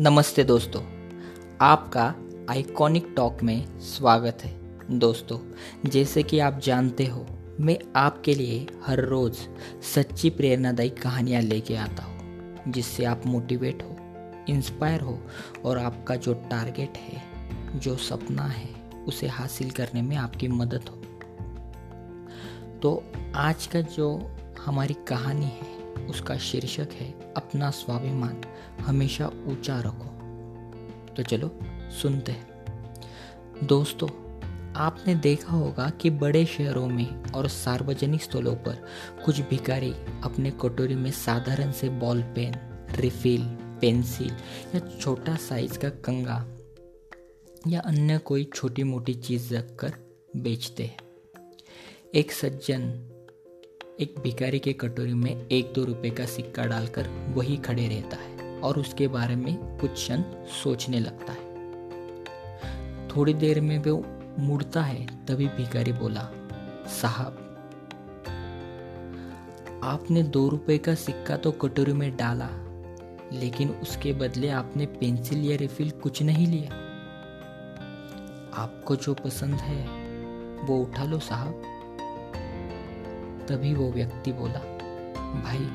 नमस्ते दोस्तों, आपका आइकॉनिक टॉक में स्वागत है। दोस्तों, जैसे कि आप जानते हो, मैं आपके लिए हर रोज़ सच्ची प्रेरणादायी कहानियाँ लेके आता हूँ, जिससे आप मोटिवेट हो इंस्पायर हो और आपका जो टारगेट है, जो सपना है, उसे हासिल करने में आपकी मदद हो। तो आज का जो हमारी कहानी है उसका शीर्षक है, अपना स्वाभिमान हमेशा ऊँचा रखो। तो चलो, सुनते हैं। दोस्तों, आपने देखा होगा कि बड़े शहरों में और सार्वजनिक स्थलों पर कुछ भिखारी अपने कटोरी में साधारण से बॉल पेन, रिफिल, पेंसिल या छोटा साइज़ का कंगा या अन्य कोई छोटी मोटी चीज़ रखकर बेचते हैं। एक सज्जन एक भिखारी के कटोरी में एक दो रुपए का सिक्का डालकर वही खड़े रहता है और उसके बारे में कुछ क्षण सोचने लगता है। थोड़ी देर में वो मुड़ता है, तभी भिखारी बोला, साहब, आपने दो रुपए का सिक्का तो कटोरी में डाला, लेकिन उसके बदले आपने पेंसिल या रिफिल कुछ नहीं लिया। आपको जो पसंद है, वो उठा लो, साहब। तभी वो व्यक्ति बोला, भाई,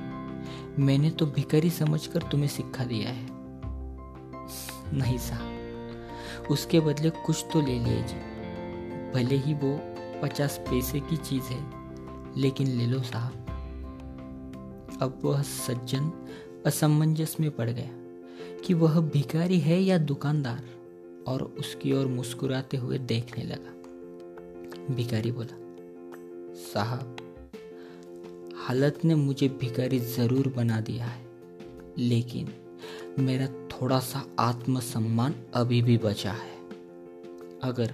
मैंने तो भिखारी समझकर तुम्हें सिक्खा दिया है। नहीं साहब, उसके बदले कुछ तो ले लीजिए। भले ही वो पचास पैसे की चीज़ है, लेकिन ले लो साहब। अब वह सज्जन असमंजस में पड़ गया कि वह भिखारी है या दुकानदार, और उसकी ओर मुस्कुराते हुए देखने लगा। भिखारी बोला, साहब हालत ने मुझे भिखारी ज़रूर बना दिया है। लेकिन मेरा थोड़ा सा आत्मसम्मान अभी भी बचा है। अगर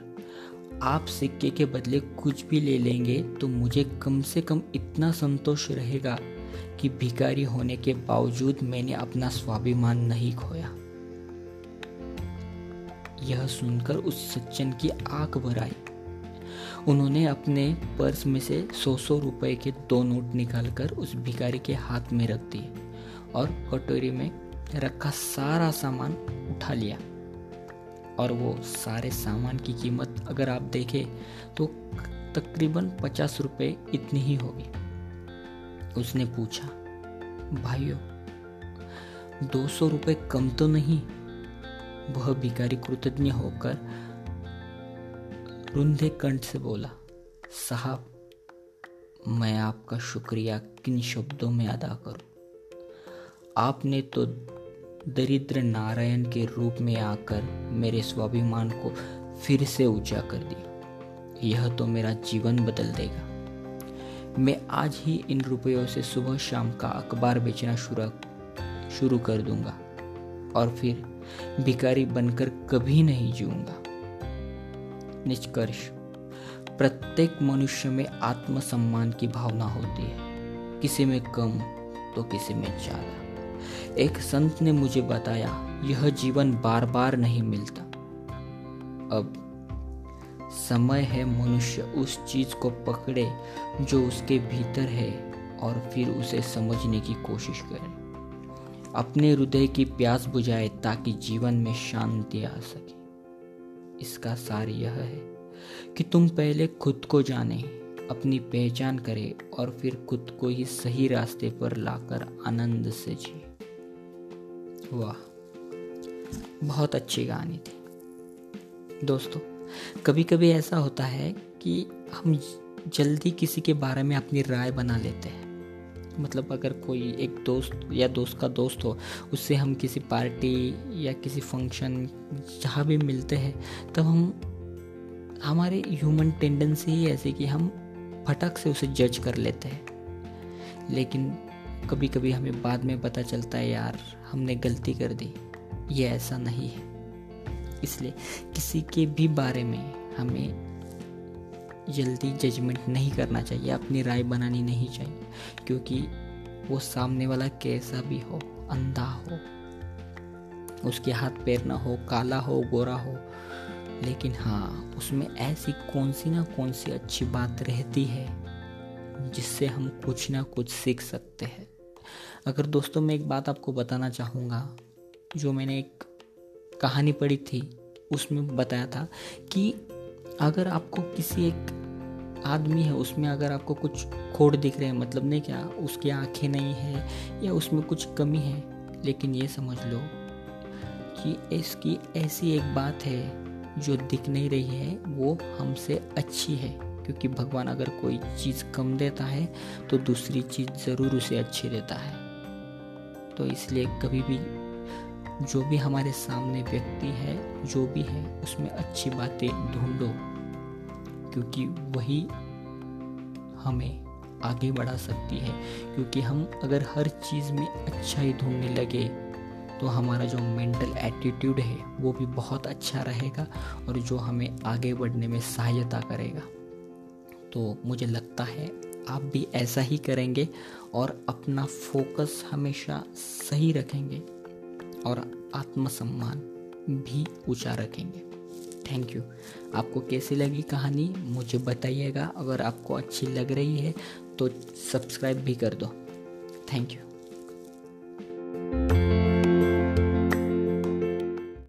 आप सिक्के के बदले कुछ भी ले लेंगे तो मुझे कम से कम इतना संतोष रहेगा कि भिखारी होने के बावजूद मैंने अपना स्वाभिमान नहीं खोया। यह सुनकर उस सज्जन की आँख भर आई। उन्होंने अपने पर्स में से सौ सौ रुपए के दो नोट निकालकर उस भिखारी के हाथ में रख दिए और कटोरी में रखा सारा सामान उठा लिया। और वो सारे सामान की कीमत अगर आप देखें तो तकरीबन पचास रुपये इतनी ही होगी। उसने पूछा, भाइयों, दो सौ रुपये कम तो नहीं? वह भिखारी कृतज्ञ होकर रुंधे कंठ से बोला, साहब, मैं आपका शुक्रिया किन शब्दों में अदा करूँ? आपने तो दरिद्र नारायण के रूप में आकर मेरे स्वाभिमान को फिर से ऊँचा कर दिया। यह तो मेरा जीवन बदल देगा। मैं आज ही इन रुपयों से सुबह शाम का अखबार बेचना शुरू शुरू कर दूँगा और फिर भिकारी बनकर कभी नहीं जीऊँगा। निष्कर्ष। प्रत्येक मनुष्य में आत्मसम्मान की भावना होती है। किसी में कम तो किसी में ज़्यादा। एक संत ने मुझे बताया, यह जीवन बार बार नहीं मिलता। अब समय है मनुष्य उस चीज़ को पकड़े जो उसके भीतर है और फिर उसे समझने की कोशिश करे। अपने हृदय की प्यास बुझाए ताकि जीवन में शांति आ सके। इसका सार यह है कि तुम पहले खुद को जाने, अपनी पहचान करें और फिर खुद को ही सही रास्ते पर लाकर आनंद से जिए। वाह, बहुत अच्छी कहानी थी। दोस्तों कभी कभी ऐसा होता है कि हम जल्दी किसी के बारे में अपनी राय बना लेते हैं। मतलब अगर कोई एक दोस्त या दोस्त का दोस्त हो, उससे हम किसी पार्टी या किसी फ़ंक्शन जहाँ भी मिलते हैं, तब हम, हमारे ह्यूमन टेंडेंसी ही ऐसी कि हम फटक से उसे जज कर लेते हैं। लेकिन कभी कभी हमें बाद में पता चलता है, यार, हमने गलती कर दी। ये ऐसा नहीं है। इसलिए किसी के भी बारे में हमें जल्दी जजमेंट नहीं करना चाहिए, अपनी राय बनानी नहीं चाहिए, क्योंकि वो सामने वाला कैसा भी हो, अंधा हो, उसके हाथ पैर ना हो, काला हो, गोरा हो, लेकिन हाँ उसमें ऐसी कौन सी ना कौन सी अच्छी बात रहती है, जिससे हम कुछ ना कुछ सीख सकते हैं। अगर दोस्तों, मैं एक बात आपको बताना चाहूँगा, जो मैंने एक कहानी पढ़ी थी, उसमें बताया था कि अगर आपको किसी एक आदमी है, उसमें अगर आपको कुछ खोट दिख रहे हैं मतलब नहीं क्या, उसकी आँखें नहीं है या उसमें कुछ कमी है, लेकिन ये समझ लो कि इसकी ऐसी एक बात है, जो दिख नहीं रही है, वो हमसे अच्छी है। क्योंकि भगवान अगर कोई चीज़ कम देता है तो दूसरी चीज़ ज़रूर उसे अच्छी देता है। तो इसलिए कभी भी जो भी हमारे सामने व्यक्ति है, जो भी है, उसमें अच्छी बातें ढूंढो, क्योंकि वही हमें आगे बढ़ा सकती है। क्योंकि हम अगर हर चीज़ में अच्छा ही ढूँढने लगे तो हमारा जो मेंटल एटीट्यूड है, वो भी बहुत अच्छा रहेगा और जो हमें आगे बढ़ने में सहायता करेगा। तो मुझे लगता है, आप भी ऐसा ही करेंगे और अपना फोकस हमेशा सही रखेंगे। और आत्मसम्मान भी ऊँचा रखेंगे। थैंक यू आपको कैसी लगी कहानी? मुझे बताइएगा। अगर आपको अच्छी लग रही है तो सब्सक्राइब भी कर दो। Thank you